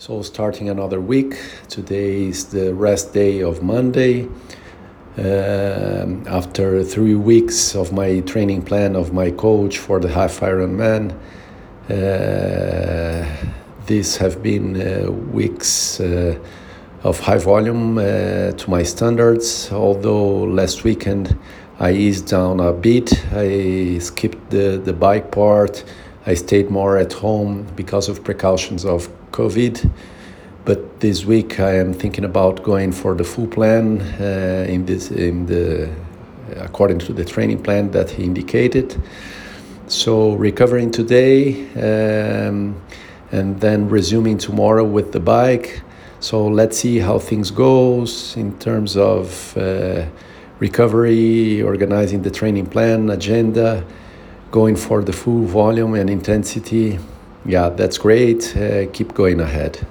So, starting another week. Today is the rest day of Monday. Um after three weeks of my training plan of my coach for the half Ironman, uh, these have been uh, weeks uh, of high volume uh, to my standards. Although last weekend I eased down a bit, I skipped the, the bike part. I stayed more at home because of precautions of COVID. But this week I am thinking about going for the full plan uh, in this in the according to the training plan that he indicated. So recovering today um, and then resuming tomorrow with the bike. So let's see how things goes in terms of uh, recovery, organizing the training plan, agenda, going for the full volume and intensity. Yeah, that's great. Uh, keep going ahead.